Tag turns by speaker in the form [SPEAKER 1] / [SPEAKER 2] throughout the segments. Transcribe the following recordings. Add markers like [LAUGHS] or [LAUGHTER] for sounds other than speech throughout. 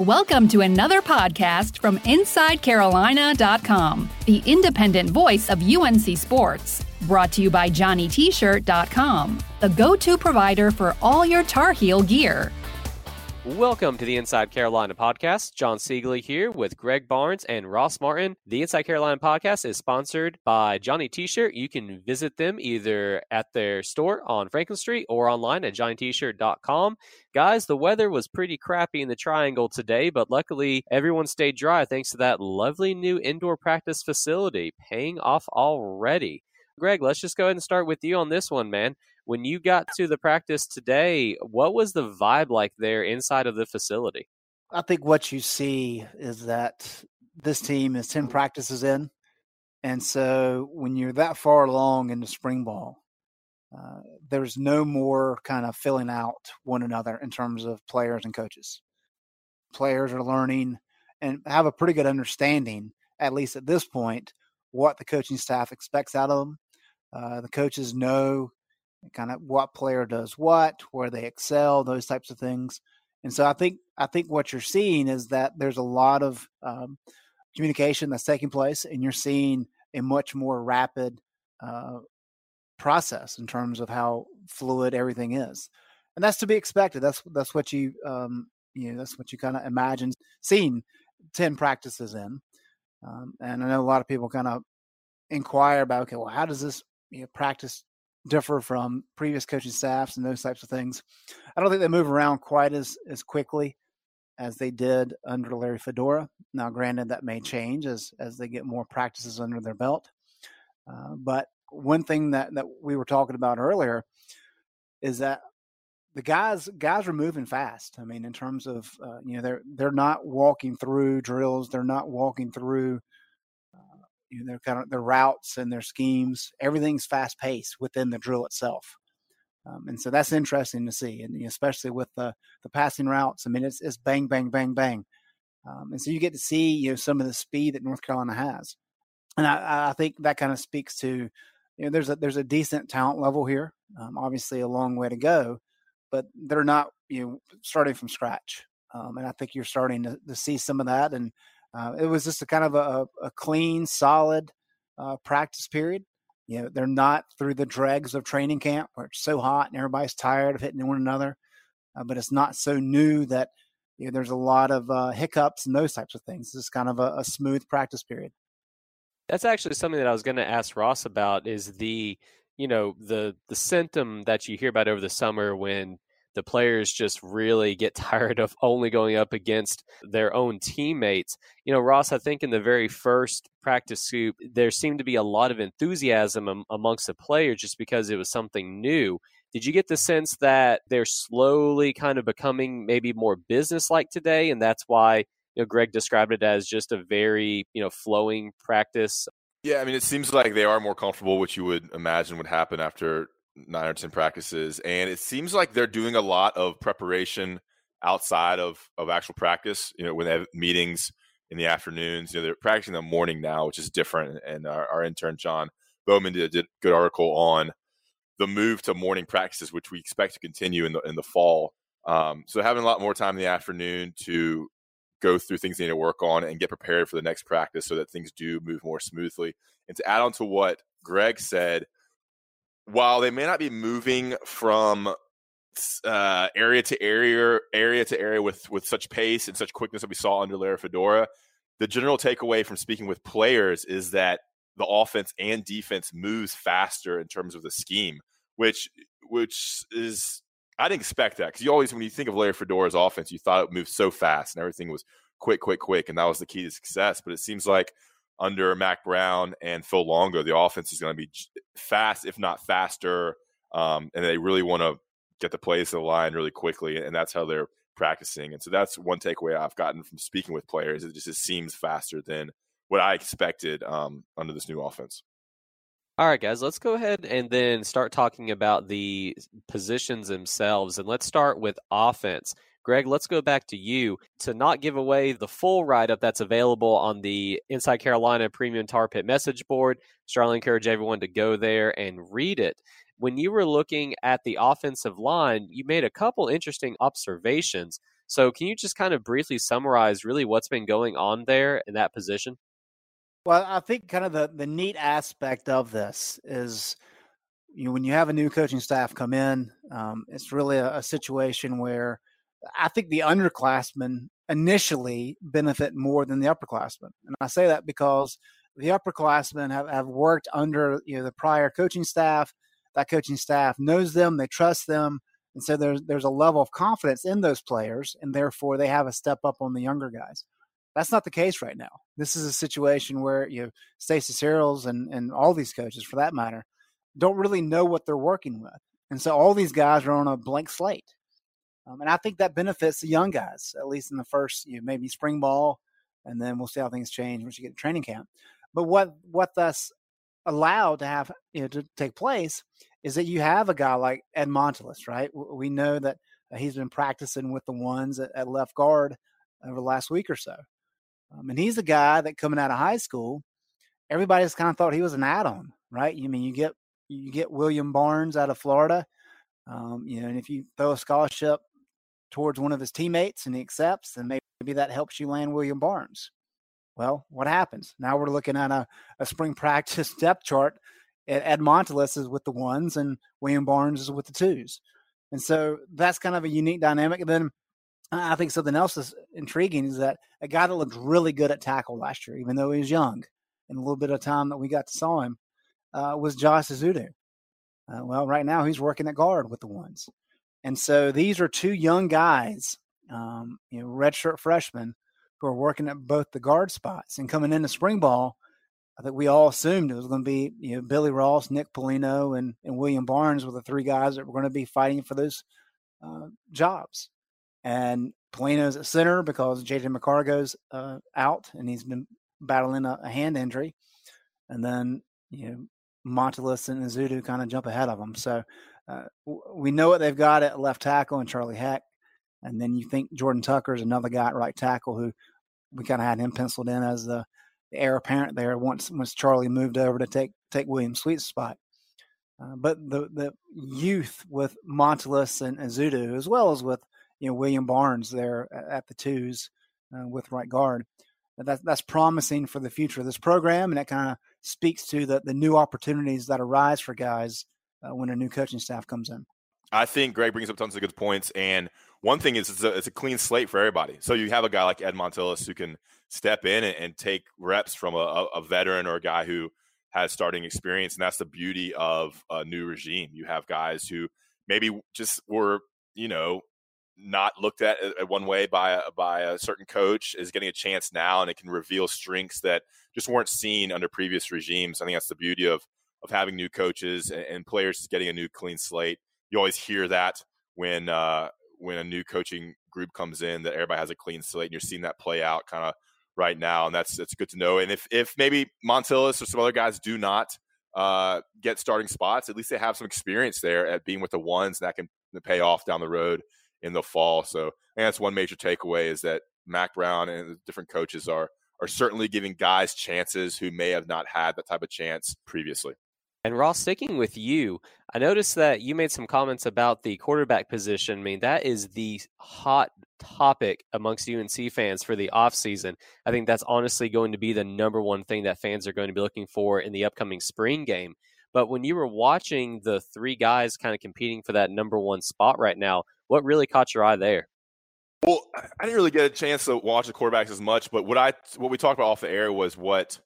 [SPEAKER 1] Welcome to another podcast from InsideCarolina.com, the independent voice of UNC Sports. Brought to you by JohnnyT-shirt.com, the go-to provider for all your Tar Heel gear.
[SPEAKER 2] Welcome to the Inside Carolina podcast. John Seiglie here with Greg Barnes and Ross Martin. The Inside Carolina podcast is sponsored by Johnny T-shirt. You can visit them either at their store on Franklin Street or online at johnnytshirt.com. Guys, the weather was pretty crappy in the triangle today, but luckily everyone stayed dry thanks to that lovely new indoor practice facility paying off already. Greg, let's just go ahead and start with you on this one, man. When you got to the practice today, what was the vibe like there inside of the facility?
[SPEAKER 3] I think what you see is that this team is 10 practices in. And so when you're that far along in the spring ball, uh, there's no more kind of filling out one another in terms of players and coaches. Players are learning and have a pretty good understanding, at least at this point, what the coaching staff expects out of them. Uh, the coaches know kind of what player does what, where they excel, those types of things. And so I think I think what you're seeing is that there's a lot of um, communication that's taking place, and you're seeing a much more rapid uh, process in terms of how fluid everything is, and that's to be expected. That's that's what you um, you know that's what you kind of imagine seeing ten practices in. Um, and I know a lot of people kind of inquire about okay, well, how does this you know, practice differ from previous coaching staffs and those types of things. I don't think they move around quite as as quickly as they did under Larry Fedora. Now, granted, that may change as as they get more practices under their belt. Uh, but one thing that that we were talking about earlier is that the guys guys are moving fast. I mean, in terms of uh, you know they're they're not walking through drills. They're not walking through you know, their kind of their routes and their schemes. Everything's fast paced within the drill itself. Um, and so that's interesting to see, and especially with the the passing routes. I mean, it's it's bang, bang, bang, bang, um, and so you get to see you know some of the speed that North Carolina has, and I, I think that kind of speaks to you know there's a there's a decent talent level here. Um, obviously, a long way to go, but they're not you know starting from scratch, um, and I think you're starting to, to see some of that, and uh, it was just a kind of a, a clean, solid uh, practice period. You know, they're not through the dregs of training camp where it's so hot and everybody's tired of hitting one another. Uh, but it's not so new that you know, there's a lot of uh, hiccups and those types of things. It's kind of a, a smooth practice period.
[SPEAKER 2] That's actually something that I was going to ask Ross about. Is the you know the the symptom that you hear about over the summer when the players just really get [LAUGHS] tired of only going up against their own teammates. You know, Ross, I think in the very first practice scoop, there seemed to be a lot of enthusiasm amongst the players just because it was something new. Did you get the sense that they're slowly kind of becoming maybe more business-like today, and that's why you know Greg described it as just a very you know flowing practice?
[SPEAKER 4] Yeah, I mean, it seems like they are more comfortable, which you would imagine would happen after nine or ten practices, and it seems like they're doing a lot of preparation outside of of actual practice. You know, when they have meetings in the afternoons, you know, they're practicing in the morning now, which is different. And our, our intern John Bowman did, did a good article on the move to morning practices, which we expect to continue in the in the fall. Um, so having a lot more time in the afternoon to go through things they need to work on and get prepared for the next practice so that things do move more smoothly. And to add on to what Greg said, while they may not be moving from uh, area to area, area to area with with such pace and such quickness that we saw under Larry Fedora, the general takeaway from speaking with players is that the offense and defense moves faster in terms of the scheme, which which is I didn't expect that because you always when you think of Larry Fedora's offense, you thought it moved so fast and everything was quick, quick, quick, and that was the key to success. But it seems like under Mack Brown and Phil Longo, the offense is going to be fast, if not faster. Um, and they really want to get the plays to the line really quickly, and that's how they're practicing. And so that's one takeaway I've gotten from speaking with players. It just it seems faster than what I expected um, under this new offense.
[SPEAKER 2] All right, guys, let's go ahead and then start talking about the positions themselves. And let's start with offense. Greg, let's go back to you to not give away the full write up that's available on the Inside Carolina Premium Tar Pit message board. Strongly encourage everyone to go there and read it. When you were looking at the offensive line, you made a couple interesting observations. So, can you just kind of briefly summarize really what's been going on there in that position?
[SPEAKER 3] Well, I think kind of the, the neat aspect of this is, you know, when you have a new coaching staff come in, um, it's really a, a situation where I think the underclassmen initially benefit more than the upperclassmen. And I say that because the upperclassmen have, have worked under you know the prior coaching staff. That coaching staff knows them, they trust them, and so there's there's a level of confidence in those players, and therefore they have a step up on the younger guys. That's not the case right now. This is a situation where you know, Stacy Searels and and all these coaches, for that matter, don't really know what they're working with, and so all these guys are on a blank slate. Um, and I think that benefits the young guys, at least in the first, you know, maybe spring ball, and then we'll see how things change once you get to training camp. But what what that's allowed to have you know to take place is that you have a guy like Ed Montilus, right? We know that uh, he's been practicing with the ones at, at, left guard over the last week or so, um, and he's a guy that coming out of high school, everybody's kind of thought he was an add-on, right? You I mean you get you get William Barnes out of Florida, um, you know, and if you throw a scholarship towards one of his teammates and he accepts, then maybe that helps you land William Barnes. Well, what happens? Now we're looking at a, a spring [LAUGHS] practice depth chart. Ed Montilus is with the ones and William Barnes is with the twos. And so that's kind of a unique dynamic. And then I think something else is intriguing is that a guy that looked really good at tackle last year, even though he was young, in a little bit of time that we got to saw him, uh, was Josh Ezeudu. Uh, well, right now he's working at guard with the ones. And so these are two young guys, um, you know, redshirt freshmen who are working at both the guard spots. And coming into spring ball, I think we all assumed it was going to be you know Billy Ross, Nick Polino, and and William Barnes were the three guys that were going to be fighting for those uh, jobs. And Polino's at center because JJ McCargo's uh, out and he's been battling a, a, hand injury. And then you know Montilus and Ezeudu kind of jump ahead of him. So uh, we know what they've got at left tackle and Charlie Heck. And then you think Jordan Tucker is another guy at right tackle who we kind of had him penciled in as the, the, heir apparent there once once Charlie moved over to take take William Sweet's spot. Uh, but the the youth with Montilus and Ezeudu, as well as with you know William Barnes there at the twos uh, with right guard, that's that's promising for the future of this program, and that kind of speaks to the the new opportunities that arise for guys uh, when a new coaching staff comes in.
[SPEAKER 4] I think Greg brings up tons of good points, and one thing is it's a, it's a clean slate for everybody. So you have a guy like Ed Montilus who can step in and, and take reps from a, a, veteran or a guy who has starting experience, and that's the beauty of a new regime. You have guys who maybe just were you know not looked at, at one way by by a certain coach is getting a chance now, and it can reveal strengths that just weren't seen under previous regimes. I think that's the beauty of of having new coaches and, and players getting a new clean slate. You always hear that when uh, when a new coaching group comes in that everybody has a clean slate, and you're seeing that play out kind of right now, and that's that's good to know. And if if maybe Montilus or some other guys do not uh, get starting spots, at least they have some experience there at being with the ones that can pay off down the road in the fall. So think that's one major takeaway is that Mack Brown and the different coaches are are certainly giving guys chances who may have not had that type of chance previously.
[SPEAKER 2] And Ross, sticking with you, I noticed that you made some comments about the quarterback position. I mean, that is the hot topic amongst UNC fans for the offseason. I think that's honestly going to be the number one thing that fans are going to be looking for in the upcoming spring game. But when you were watching the three guys kind of competing for that number one spot right now, what really caught your eye there?
[SPEAKER 4] Well, I didn't really get a chance to watch the quarterbacks as much, but what I what we talked about off the air was what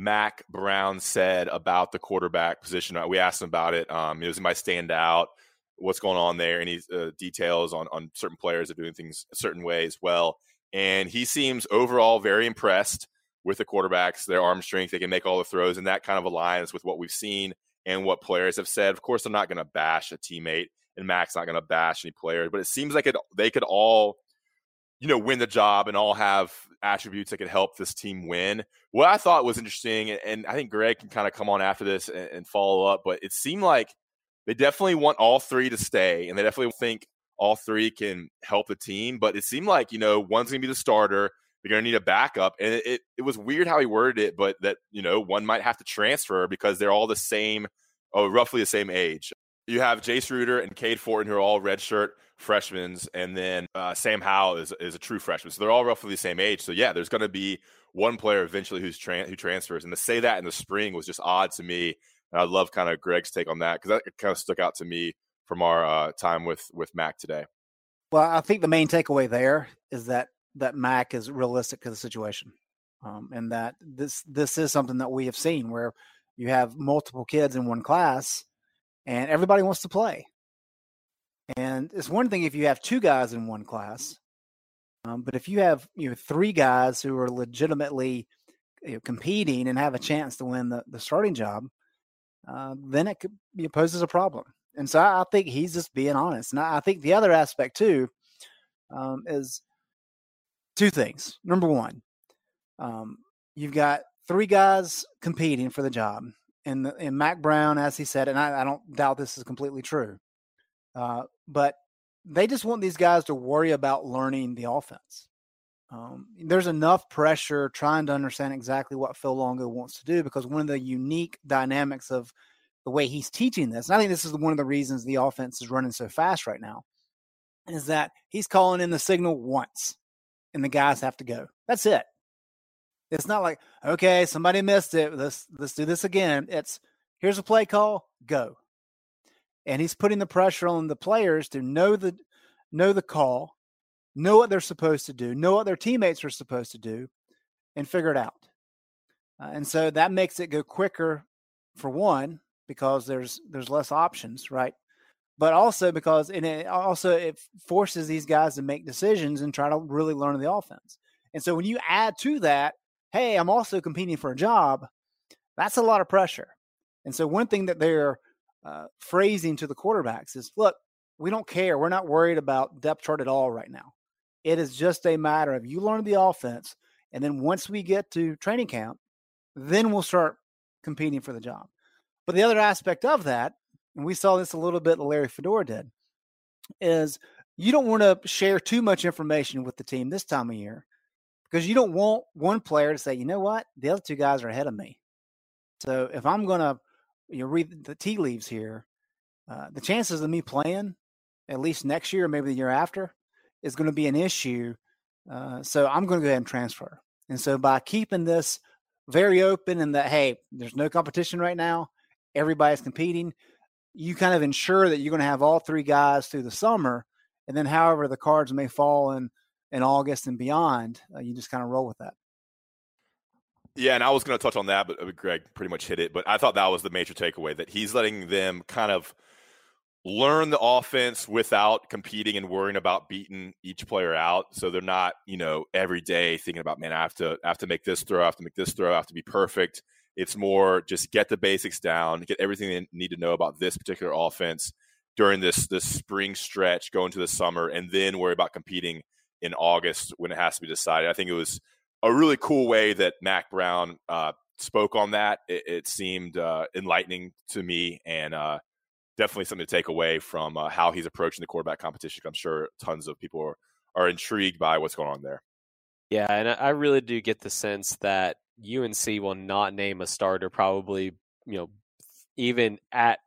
[SPEAKER 4] Mack Brown said about the quarterback position. We asked him about it. Um, does anybody stand out? What's going on there? Any uh, details on on certain players are doing things a certain way as well? And he seems overall very impressed with the quarterbacks, their arm strength. They can make all the throws, and that kind of aligns with what we've seen and what players have said. Of course, they're not going to bash a teammate, and Mack's not going to bash any players, but it seems like it, they could all you know, win the job and all have attributes that could help this team win. What I thought was interesting, and I think Greg can kind of come on after this and, and follow up, but it seemed like they definitely want all three to stay, and they definitely think all three can help the team. But it seemed like you know one's going to be the starter. They're going to need a backup, and it, it, it was weird how he worded it, but that you know one might have to transfer because they're all the same, oh, roughly the same age. You have Jace Ruder and Cade Fortin, who are all redshirt freshmen, and then uh, Sam Howell is is a true freshman. So they're all roughly the same age. So yeah, there's going to be one player eventually who's who transfers, and to say that in the spring was just odd to me. And I love kind of Greg's take on that because that kind of stuck out to me from our uh, time with with Mack today.
[SPEAKER 3] Well, I think the main takeaway there is that that Mack is realistic to the situation, um, and that this this is something that we have seen where you have multiple kids in one class, and everybody wants to play. And it's one thing if you have two guys in one class, um, but if you have you know three guys who are legitimately you know, competing and have a chance to win the, the starting job, uh, then it could poses a problem. And so I, I, think he's just being honest. And I, I think the other aspect too um, is two things. Number one, um, you've got three guys competing for the job, and and Mack Brown, as he said, and I, I don't doubt this is completely true, uh, but they just want these guys to worry about learning the offense. Um, there's enough pressure trying to understand exactly what Phil Longo wants to do because one of the unique dynamics of the way he's teaching this, and I think this is one of the reasons the offense is running so fast right now, is that he's calling in the signal once and the guys have to go. That's it. It's not like, okay, somebody missed it. Let's let's do this again. It's here's a play call, go and he's putting the pressure on the players to know the know the call, know what they're supposed to do, know what their teammates are supposed to do, and figure it out. Uh, and so that makes it go quicker for one because there's there's less options, right? But also because and it also it forces these guys to make decisions and try to really learn the offense. And so when you add to that, hey, I'm also competing for a job, that's a lot of pressure. And so one thing that they're uh, phrasing to the quarterbacks is look, we don't care. We're not worried about depth chart at all right now. It is just a matter of you learn the offense. And then once we get to training camp, then we'll start competing for the job. But the other aspect of that, and we saw this a little bit, Larry Fedora did, is you don't want to share too much information with the team this time of year because you don't want one player to say, you know what, the other two guys are ahead of me. So if I'm going to you read the tea leaves here, uh, the chances of me playing at least next year, maybe the year after, is going to be an issue. Uh, so I'm going to go ahead and transfer. And so by keeping this very open and that hey, there's no competition right now, everybody's competing, you kind of ensure that you're going to have all three guys through the summer, and then however the cards may fall in in August and beyond, uh, you just kind of roll with that.
[SPEAKER 4] Yeah, and I was going to touch on that, uh, but Greg pretty much hit it. But I thought that was the major takeaway that he's letting them kind of learn the offense without competing and worrying about beating each player out. So they're not, you know, every day thinking about, man, I have to I have to make this throw, I have to make this throw, I have to be perfect. It's more just get the basics down, get everything they need to know about this particular offense during this this spring stretch, going to the summer, and then worry about competing in August when it has to be decided. I think it was a really cool way that Mack Brown uh, spoke on that. It, it seemed uh, enlightening to me and uh, definitely something to take away from uh, how he's approaching the quarterback competition. I'm sure tons of people are, are intrigued by what's going on there.
[SPEAKER 2] Yeah, and I really do get the sense that UNC will not name a starter probably, you know, even at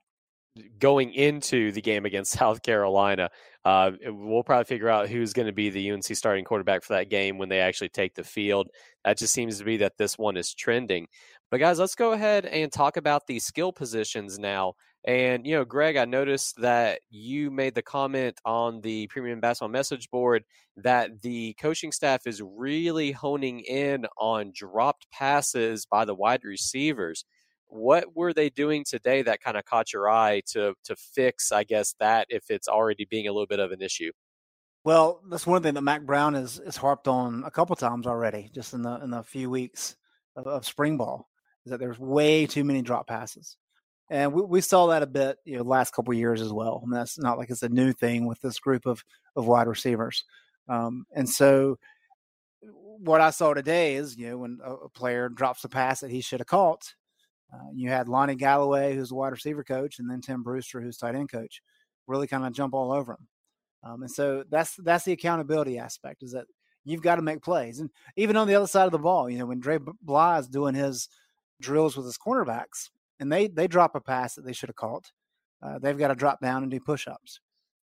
[SPEAKER 2] going into the game against [LAUGHS] South Carolina. Uh, we'll probably figure out who's going to be the UNC starting quarterback for that game when they actually take the field. That just seems to be that this one is trending. But guys, let's go ahead and talk about the skill positions now. And you know, Greg, I noticed that you made the comment on the Premium Basketball message board that the coaching staff is really honing in on dropped passes by the wide receivers what were they doing today that kind of caught your eye to to fix i guess that if it's already being a little bit of an issue?
[SPEAKER 3] Well that's one thing that mack brown has, has harped on a couple times already just in the in the few weeks of, of spring ball is that there's way too many drop passes. And we, we saw that a bit you know last couple years as well. And that's not like it's a new thing with this group of of wide receivers. Um, and so what I saw today is, you know, when a player drops a pass that he should have caught, uh, you had Lonnie Galloway, who's the wide receiver coach, and then Tim Brewster, who's tight end coach, really kind of jump all over him. Um, and so that's that's the accountability aspect is that you've got to make plays. And even on the other side of the ball, you know, when Dre Bly is doing his drills with his cornerbacks, and they they drop a pass that they should have caught, uh, they've got to drop down and do push-ups.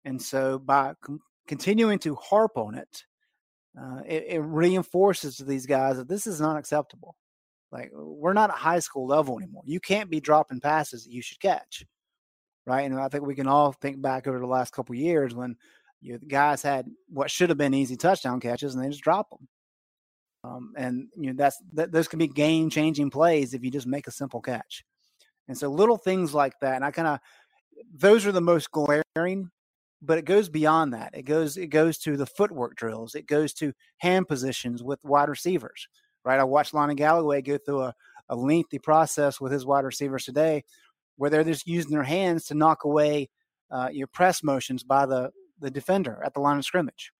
[SPEAKER 3] And so by com- continuing to harp on it, uh, it, it reinforces to these guys that this is not acceptable. Like we're not at high school level anymore. You can't be dropping passes that you should catch, right? And I think we can all think back over the last couple years when you know, guys had what should have been easy touchdown catches and they just drop them. Um, and you know that's that, those can be game changing plays if you just make a simple catch. And so little things like that, and I kind of those are the most glaring but it goes beyond that. It goes it goes to the footwork drills. It goes to hand positions with wide receivers. Right. I watched Lonnie Galloway go through a, a lengthy process with his wide receivers today, where they're just using their hands to knock away uh, your press motions by the the defender at the line of scrimmage,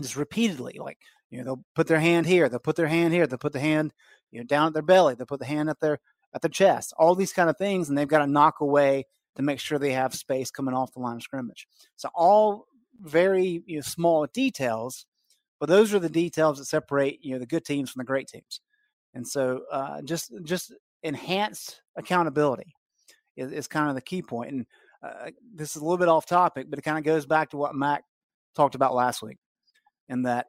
[SPEAKER 3] just repeatedly. Like you know, they'll put their hand here, they'll put their hand here, they'll put the hand you know down at their belly, they'll put the hand at their at their chest. All these kind of things, and they've got to knock away to make sure they have space coming off the line of scrimmage. So all very you know, small details, but those are the details that separate you know the good teams from the great teams. And so uh, just just enhanced accountability is, is, kind of the key point. And uh, this is a little bit off topic, but it kind of goes back to what Mack talked about last week, and that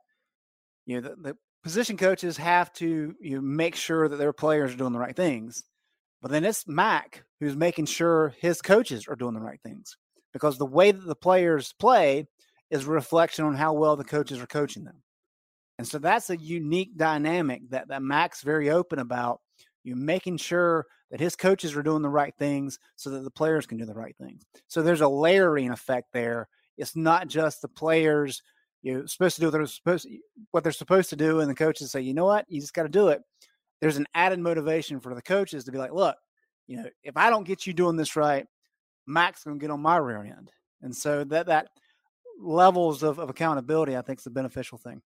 [SPEAKER 3] you know the, the position coaches have to you know, make sure that their players are doing the right things but then it's Mack who's making sure his coaches are doing the right things because the way that the players play is a reflection on how well the coaches are coaching them. And so that's a unique dynamic that, that Mack's very open about. You making sure that his coaches are doing the right things so that the players can do the right things. So there's a layering effect there. It's not just the players you're supposed to do what they're supposed to, what they're supposed to do, and the coaches say, you know what, you just got to do it there's an added motivation for the coaches to be like, look, you know, if I don't get you doing this right, Mack's going to get on my rear end. And so that that levels of, of accountability, I think, is a beneficial thing.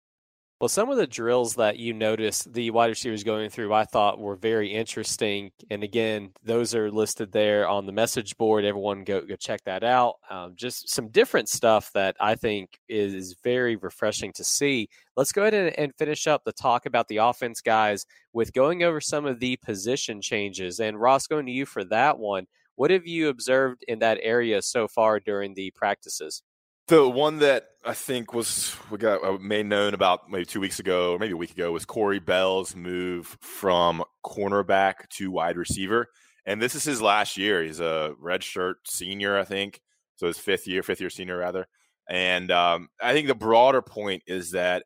[SPEAKER 2] Well, some of the drills that you noticed the wide receivers going through, I thought were very interesting. And again, those are listed there on the message board. Everyone go, go check that out. Um, just some different stuff that I think is very refreshing to see. Let's go ahead and, and finish up the talk about the offense, guys, with going over some of the position changes. And Ross, going to you for that one. What have you observed in that area so far during the practices?
[SPEAKER 4] The one that I think was we got uh, made known about maybe two weeks ago or maybe a week ago was Corey Bell's move from cornerback to wide receiver, and this is his last year. He's a redshirt senior, I think, so his fifth year, fifth year senior rather. And um, I think the broader point is that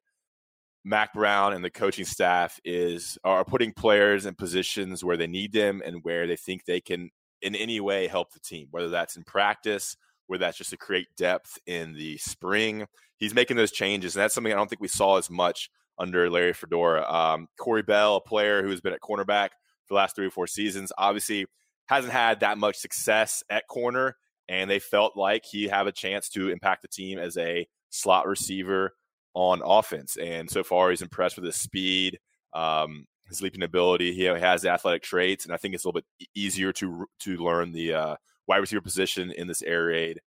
[SPEAKER 4] Mac Brown and the coaching staff is are putting players in positions where they need them and where they think they can in any way help the team, whether that's in practice where that's just to create depth in the spring. He's making those changes, and that's something I don't think we saw as much under Larry Fedora. Um, Corey Bell, a player who has been at cornerback for the last three or four seasons, obviously hasn't had that much success at corner, and they felt like he have a chance to impact the team as a slot receiver on offense. And so far, he's impressed with his speed, um, his leaping ability. He has athletic traits, and I think it's a little bit easier to to learn the uh, wide receiver position in this air raid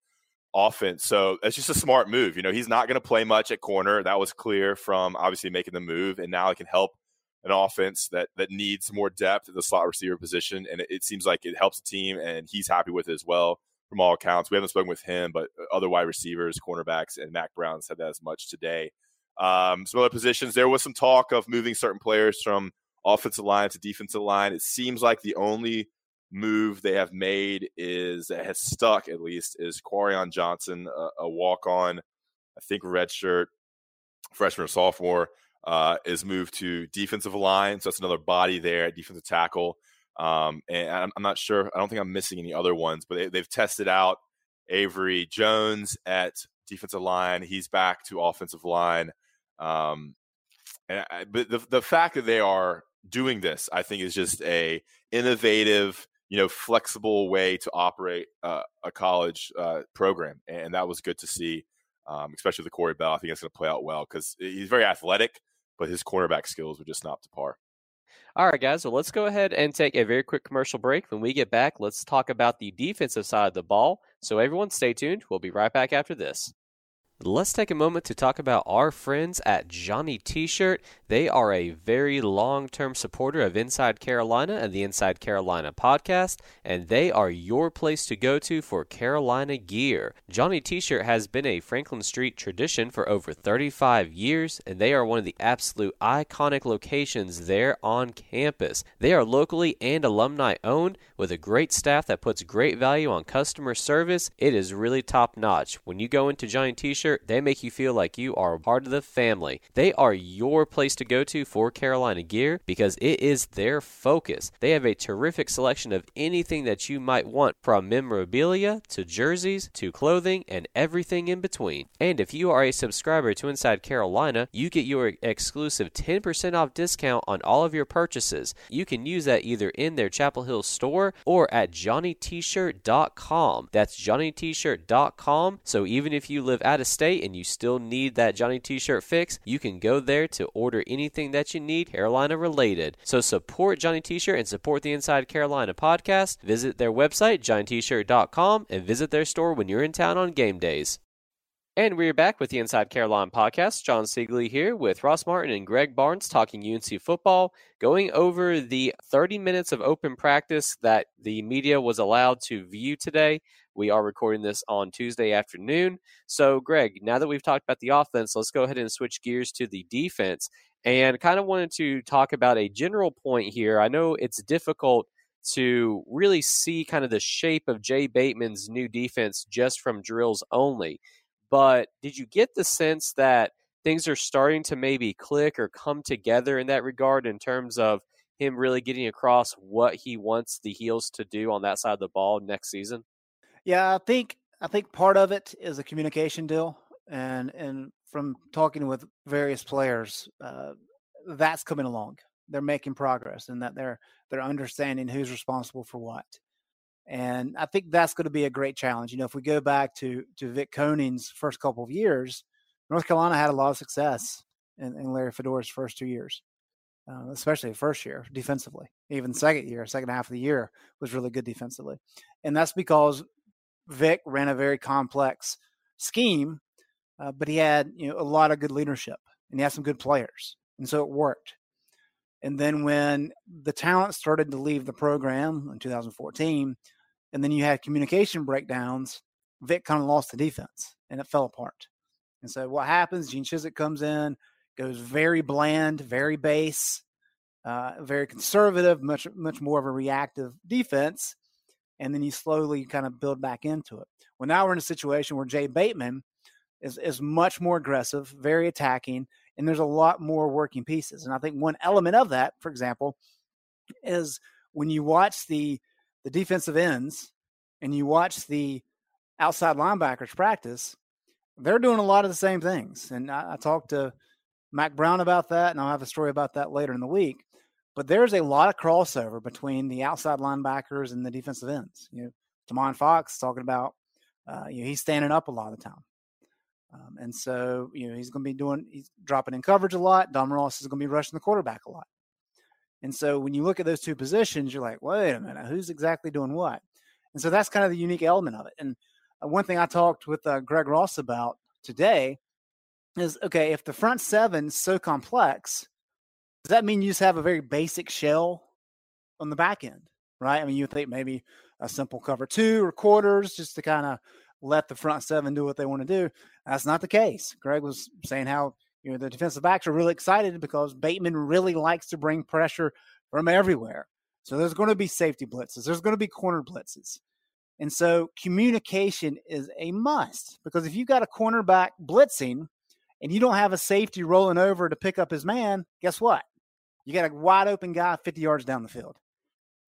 [SPEAKER 4] offense. So it's just a smart move. You know, he's not going to play much at corner. That was clear from obviously making the move, and now it can help an offense that that needs more depth at the slot receiver position. And it, it seems like it helps the team, and he's happy with it as well from all accounts. We haven't spoken with him, but other wide receivers, cornerbacks, and Mack Brown said that as much today. Um, some other positions, there was some talk of moving certain players from offensive line to defensive line. It seems like the only move they have made is that has stuck at least is Quarion Johnson, a, a walk on, I think redshirt freshman or sophomore, uh, is moved to defensive line. So that's another body there at defensive tackle. Um, and I'm, I'm, not sure. I don't think I'm missing any other ones, but they, have tested out Avery Jones at defensive line. He's back to offensive line. Um, and I, but the the fact that they are doing this, I think, is just a innovative you know flexible way to operate uh, a college uh, program, and that was good to see, um, especially with Corey Bell. I think that's going to play out well because he's very athletic, but his cornerback skills were just not to par.
[SPEAKER 2] All right, guys. Well, let's go ahead and take a very quick commercial break. When we get back, let's talk about the defensive side of the ball. So, everyone, stay tuned. We'll be right back after this. Let's take a moment to talk about our friends at Johnny T shirt. They are a very long term supporter of Inside Carolina and the Inside Carolina podcast, and they are your place to go to for Carolina gear. Johnny T shirt has been a Franklin Street tradition for over 35 years, and they are one of the absolute iconic locations there on campus. They are locally and alumni owned with a great staff that puts great value on customer service. It is really top notch. When you go into Johnny T shirt, they make you feel like you are part of the family. They are your place to go to for Carolina gear because it is their focus. They have a terrific selection of anything that you might want from memorabilia to jerseys to clothing and everything in between. And if you are a subscriber to Inside Carolina, you get your exclusive 10% off discount on all of your purchases. You can use that either in their Chapel Hill store or at johnnytshirt.com. That's johnnytshirt.com. So even if you live out of state and you still need that Johnny T-shirt fix, you can go there to order anything that you need Carolina related. So support Johnny T-shirt and support the Inside Carolina podcast. Visit their website johnnytshirt.com and visit their store when you're in town on game days. And we're back with the Inside Carolina podcast. John Seiglie here with Ross Martin and Greg Barnes talking UNC football, going over the 30 minutes of open practice that the media was allowed to view today. We are recording this on Tuesday afternoon. So, Greg, now that we've talked about the offense, let's go ahead and switch gears to the defense. And kind of wanted to talk about a general point here. I know it's difficult to really see kind of the shape of Jay Bateman's new defense just from drills only. But did you get the sense that things are starting to maybe click or come together in that regard in terms of him really getting across what he wants the heels to do on that side of the ball next season?
[SPEAKER 3] Yeah, I think I think part of it is a communication deal, and and from talking with various players, uh, that's coming along. They're making progress, and that they're they're understanding who's responsible for what. And I think that's going to be a great challenge. You know, if we go back to to Vic Koenning's first couple of years, North Carolina had a lot of success in, in Larry Fedora's first two years, uh, especially the first year defensively. Even second year, second half of the year was really good defensively, and that's because Vic ran a very complex scheme, uh, but he had you know a lot of good leadership and he had some good players, and so it worked. And then when the talent started to leave the program in 2014, and then you had communication breakdowns, Vic kind of lost the defense and it fell apart. And so what happens? Gene Chizik comes in, goes very bland, very base, uh, very conservative, much much more of a reactive defense, and then you slowly kind of build back into it. Well, now we're in a situation where Jay Bateman is is much more aggressive, very attacking, and there's a lot more working pieces. And I think one element of that, for example, is when you watch the the defensive ends and you watch the outside linebackers practice, they're doing a lot of the same things. And I, I talked to Mack Brown about that, and I'll have a story about that later in the week. But there's a lot of crossover between the outside linebackers and the defensive ends. You know, Tomon Fox talking about, uh, you know, he's standing up a lot of the time. Um, and so, you know, he's going to be doing, he's dropping in coverage a lot. Dom Ross is going to be rushing the quarterback a lot. And so when you look at those two positions, you're like, wait a minute, who's exactly doing what? And so that's kind of the unique element of it. And uh, one thing I talked with uh, Greg Ross about today is okay, if the front seven is so complex, does that mean you just have a very basic shell on the back end, right? I mean, you think maybe a simple cover two or quarters just to kind of let the front seven do what they want to do. That's not the case. Greg was saying how you know the defensive backs are really excited because Bateman really likes to bring pressure from everywhere. So there's going to be safety blitzes. There's going to be corner blitzes. And so communication is a must because if you've got a cornerback blitzing and you don't have a safety rolling over to pick up his man, guess what? You got a wide open guy 50 yards down the field.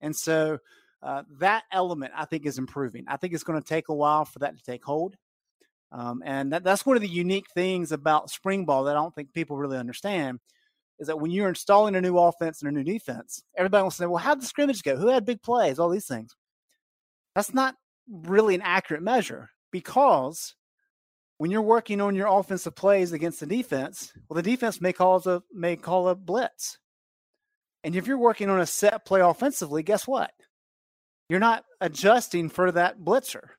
[SPEAKER 3] And so uh, that element, I think, is improving. I think it's going to take a while for that to take hold. Um, and that, that's one of the unique things about spring ball that I don't think people really understand is that when you're installing a new offense and a new defense, everybody wants to say, well, how did the scrimmage go? Who had big plays? All these things. That's not really an accurate measure because when you're working on your offensive plays against the defense, well, the defense may call a may call a blitz. And if you're working on a set play offensively, guess what? You're not adjusting for that blitzer.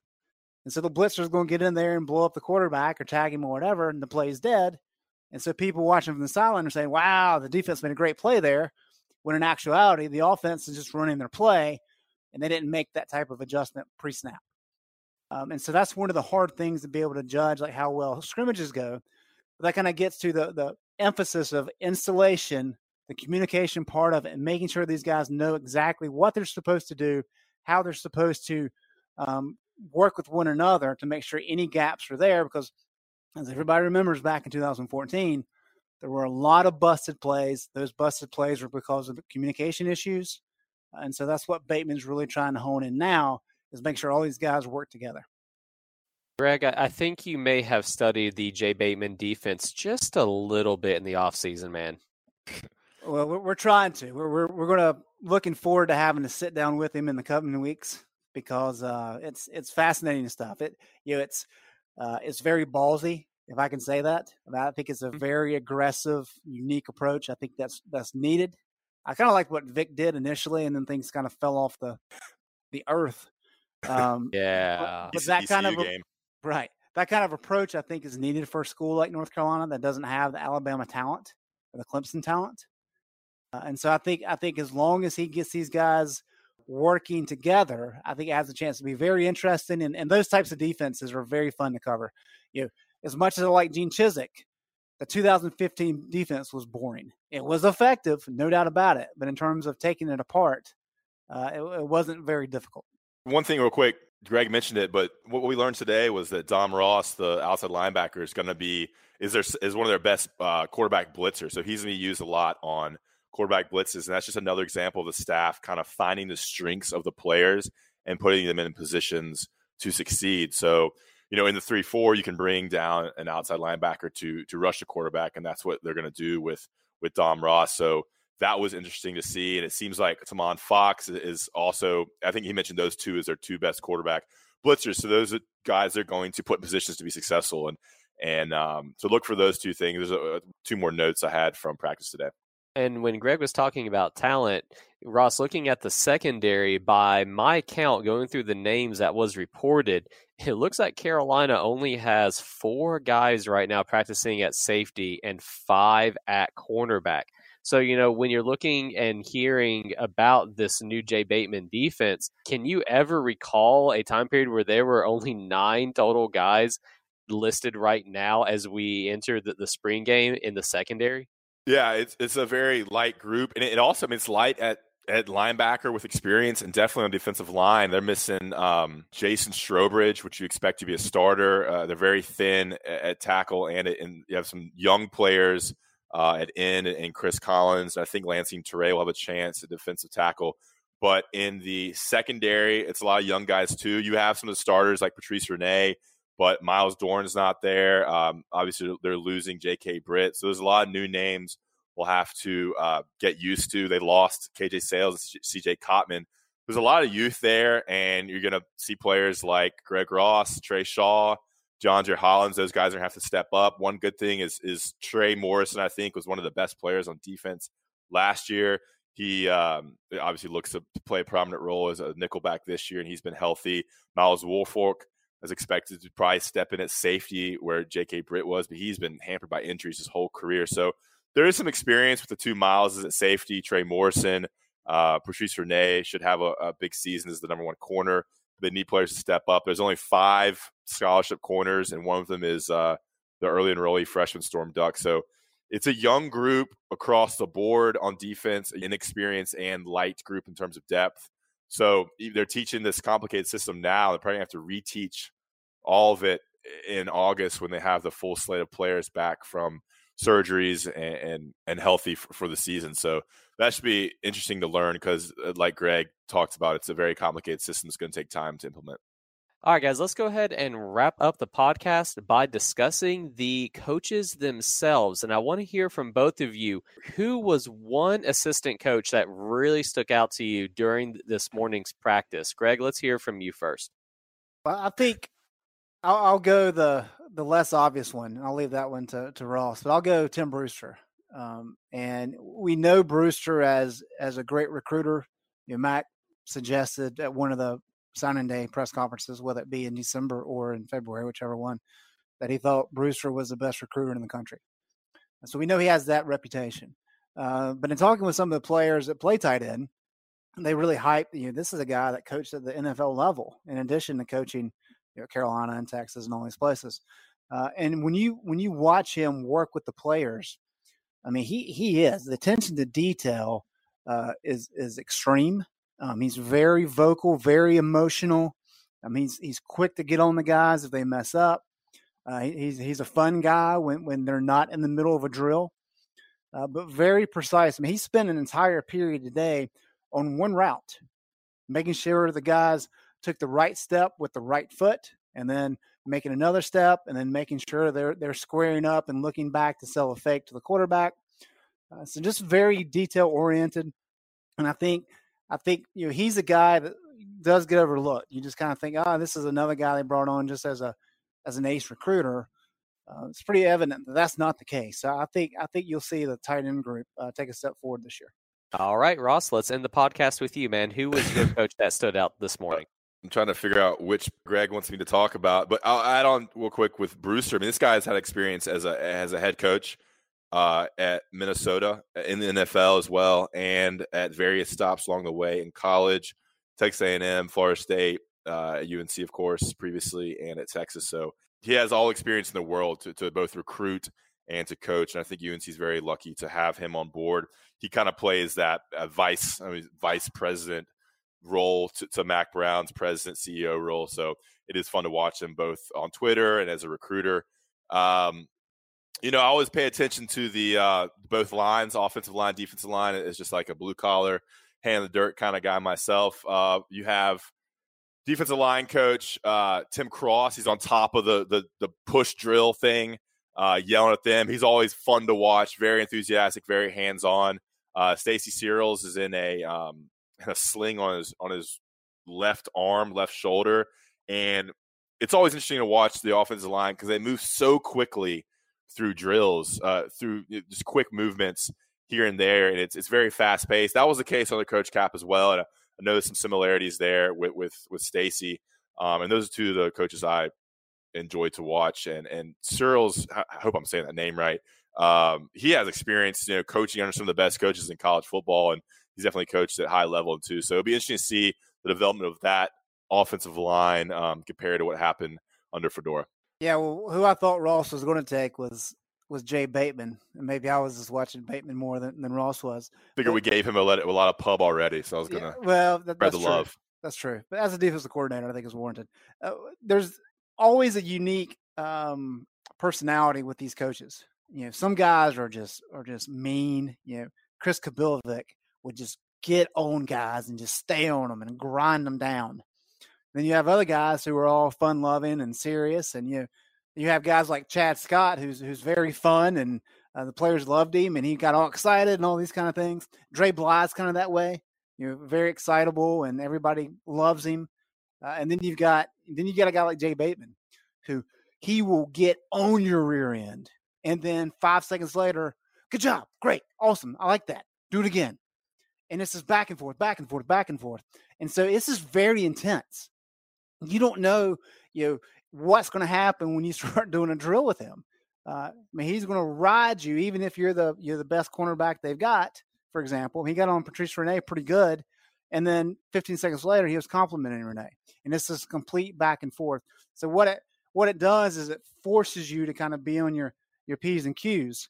[SPEAKER 3] And so the blitzer is going to get in there and blow up the quarterback or tag him or whatever, and the play is dead. And so people watching from the sideline are saying, wow, the defense made a great play there. When in actuality, the offense is just running their play and they didn't make that type of adjustment pre snap. Um, and so that's one of the hard things to be able to judge, like how well scrimmages go. But that kind of gets to the, the emphasis of installation, the communication part of it, and making sure these guys know exactly what they're supposed to do, how they're supposed to um, work with one another to make sure any gaps are there. Because as everybody remembers back in 2014, there were a lot of busted plays. Those busted plays were because of communication issues. And so that's what Bateman's really trying to hone in now is make sure all these guys work together.
[SPEAKER 2] Greg, I think you may have studied the Jay Bateman defense just a little bit in the offseason, man.
[SPEAKER 3] Well, we're, trying to. We're we're, we're going to looking forward to having to sit down with him in the coming weeks because uh, it's it's fascinating stuff. It you know it's uh, it's very ballsy, if I can say that. I think it's a mm-hmm. very aggressive, unique approach. I think that's that's needed. I kind of like what Vic did initially, and then things kind of fell off the the earth.
[SPEAKER 2] Um, yeah,
[SPEAKER 3] but, that kind of game. right that kind of approach I think is needed for a school like North Carolina that doesn't have the Alabama talent or the Clemson talent. Uh, and so I think I think as long as he gets these guys working together, I think it has a chance to be very interesting. And, and those types of defenses are very fun to cover. You know, as much as I like Gene Chizik, the 2015 defense was boring. It was effective, no doubt about it. But in terms of taking it apart, uh, it, it wasn't very difficult.
[SPEAKER 4] One thing, real quick, Greg mentioned it, but what we learned today was that Dom Ross, the outside linebacker, is going to be is there is one of their best uh, quarterback blitzers. So he's going to be used a lot on quarterback blitzes. And that's just another example of the staff kind of finding the strengths of the players and putting them in positions to succeed. So, you know, in the three four, you can bring down an outside linebacker to to rush the quarterback, and that's what they're going to do with with Dom Ross. So that was interesting to see, and it seems like Tomon Fox is also. I think he mentioned those two as their two best quarterback blitzers. So those guys are going to put positions to be successful, and and um, so look for those two things. There's a, two more notes I had from practice today.
[SPEAKER 2] And when Greg was talking about talent, Ross, looking at the secondary, by my count, going through the names that was reported, [LAUGHS] it looks like Carolina only has four guys right now practicing at safety and five at cornerback. So, you know, when you're looking and hearing about this new Jay Bateman defense, can you ever recall a time period where there were only nine total guys listed right now as we enter the, the spring game in the secondary?
[SPEAKER 4] Yeah, it's it's a very light group, and it also I mean, it's light at at linebacker with experience, and definitely on defensive line. They're missing um, Jason Strowbridge, which you expect to be a starter. Uh, they're very thin at, at tackle, and and you have some young players uh, at end and Chris Collins. I think Lancine Toure will have a chance at defensive tackle. But in the secondary, it's a lot of young guys too. You have some of the starters like Patrice Rene but Myles Dorn's not there. Um, obviously, they're losing J.K. Britt, so there's a lot of new names we'll have to uh, get used to. They lost KJ Sails and C.J. Cotman. There's a lot of youth there, and you're going to see players like Greg Ross, Trey Shaw, DeAndre Hollins. Those guys are going to have to step up. One good thing is is Trey Morrison. I think was one of the best players on defense last year. He um, obviously looks to play a prominent role as a nickelback this year, and he's been healthy. Myles Wolfolk as expected to probably step in at safety where J.K. Britt was, but he's been hampered by injuries his whole career. So there is some experience with the two Myles at safety. Trey Morrison, uh, Patrice Rene should have a, a, big season as the number one corner. They need players to step up. There's only five scholarship corners, and one of them is uh, the early enrollee freshman Storm Duck. So it's a young group across the board on defense, inexperienced and light group in terms of depth. So they're teaching this complicated system now. They're probably have to reteach all of it in August when they have the full slate of players back from surgeries and and, and healthy for, for, the season. So that should be interesting to learn because, uh, like Greg talked about, it's a very complicated system. It's going to take time to implement.
[SPEAKER 2] All right, guys, let's go ahead and wrap up the podcast by discussing the coaches themselves. And I want to hear from both of you who was one assistant coach that really stuck out to you during this morning's practice. Greg, let's hear from you first.
[SPEAKER 3] Well, I think I'll, I'll go the the less obvious one. I'll leave that one to, to Ross, but I'll go Tim Brewster. Um, and we know Brewster as as a great recruiter. You know, Mack suggested at one of the signing day press conferences, whether it be in December or in February, whichever one, that he thought Brewster was the best recruiter in the country. So we know he has that reputation. Uh, but in talking with some of the players that play tight end, they really hype. You know, this is a guy that coached at the NFL level, in addition to coaching you know, Carolina and Texas and all these places. Uh, and when you when you watch him work with the players, I mean, he he is the attention to detail uh, is is extreme. Um, he's very vocal, very emotional. I mean, he's, he's quick to get on the guys if they mess up. Uh, he's he's a fun guy when when they're not in the middle of a drill, uh, but very precise. I mean, he spent an entire period today on one route, making sure the guys took the right step with the right foot, and then making another step, and then making sure they're they're squaring up and looking back to sell a fake to the quarterback. Uh, so just very detail oriented, and I think I think you know he's a guy that does get overlooked. You just kind of think, oh, this is another guy they brought on just as a as an ace recruiter, uh, it's pretty evident that that's not the case. So I think I think you'll see the tight end group uh, take a step forward this year.
[SPEAKER 2] All right, Ross, let's end the podcast with you, man. Who was your [LAUGHS] coach that stood out this morning?
[SPEAKER 4] I'm trying to figure out which Greg wants me to talk about, but I'll add on real quick with Brewster. I mean, this guy has had experience as a as a head coach uh, at Minnesota in the NFL as well, and at various stops along the way in college, Texas A&M, Florida State, uh, UNC, of course, previously, and at Texas. So he has all experience in the world to, to both recruit and to coach. And I think UNC is very lucky to have him on board. He kind of plays that uh, vice I mean, vice president role to, to, Mack Brown's president CEO role. So it is fun to watch him both on Twitter and as a recruiter. Um, you know, I always pay attention to the uh, both lines, offensive line, defensive line. It's just like a blue collar, hand the dirt kind of guy myself. Uh, you have defensive line coach uh, Tim Cross. He's on top of the the, the push drill thing, uh, yelling at them. He's always fun to watch. Very enthusiastic, very hands on. Uh, Stacy Searels is in a um, a sling on his on his left arm, left shoulder, and it's always interesting to watch the offensive line because they move so quickly through drills, uh, through just quick movements here and there, and it's it's very fast paced. That was the case under Coach Cap as well, and I know there's some similarities there with with with Stacy, um, and those are two of the coaches I enjoy to watch. And and Searels, I hope I'm saying that name right. Um, he has experience, you know, coaching under some of the best coaches in college football, and he's definitely coached at high level too. So it'll be interesting to see the development of that offensive line um, compared to what happened under Fedora.
[SPEAKER 3] Yeah, well, who I thought Ross was going to take was was Jay Bateman, and maybe I was just watching Bateman more than, than Ross was.
[SPEAKER 4] I Figure we gave him a, lot, a, lot of pub already, so I was gonna
[SPEAKER 3] yeah, well that,
[SPEAKER 4] spread the
[SPEAKER 3] true.
[SPEAKER 4] love.
[SPEAKER 3] That's true, but as a defensive coordinator, I think is warranted. Uh, there's always a unique um, personality with these coaches. You know, some guys are just are just mean. You know, Chris Kapilovic would just get on guys and just stay on them and grind them down. Then you have other guys who are all fun loving and serious, and you you have guys like Chad Scott, who's who's very fun, and uh, the players loved him, and he got all excited and all these kind of things. Dre Bly's kind of that way, you know, very excitable, and everybody loves him. Uh, and then you've got then you got a guy like Jay Bateman, who he will get on your rear end, and then five seconds later, good job, great, awesome, I like that, do it again, and this is back and forth, back and forth, back and forth, and so this is very intense. You don't know, you know, what's going to happen when you [LAUGHS] start doing a drill with him. Uh, I mean, he's going to ride you, even if you're the you're the best cornerback they've got. For example, he got on Patrice Rene pretty good, and then 15 seconds later, he was complimenting Rene, and this is complete back and forth. So what it what it does is it forces you to kind of be on your your p's and q's,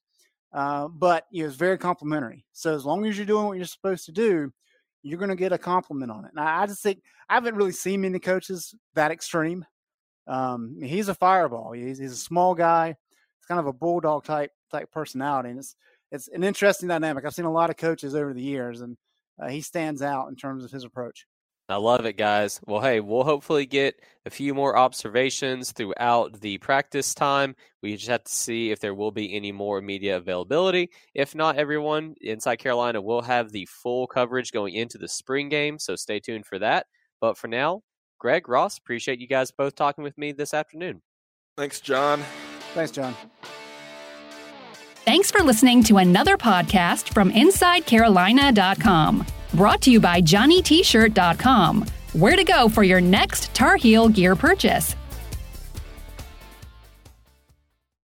[SPEAKER 3] uh, but you know, it's very complimentary. So as long as you're doing what you're supposed to do, you're going to get a compliment on it. And I, I just think I haven't really seen many coaches that extreme. Um, he's a fireball. He's, he's a small guy. It's kind of a bulldog type type personality, and it's it's an interesting dynamic. I've seen a lot of coaches over the years, and uh, he stands out in terms of his approach.
[SPEAKER 2] I love it, guys. Well, hey, we'll hopefully get a few more observations throughout the practice time. We just have to see if there will be any more media availability. If not, everyone Inside Carolina will have the full coverage going into the spring game, so stay tuned for that. But for now, Greg, Ross, appreciate you guys both talking with me this afternoon.
[SPEAKER 4] Thanks, John.
[SPEAKER 3] Thanks, John.
[SPEAKER 1] Thanks for listening to another podcast from InsideCarolina.com. Brought to you by JohnnyT-Shirt.com, where to go for your next Tar Heel gear purchase.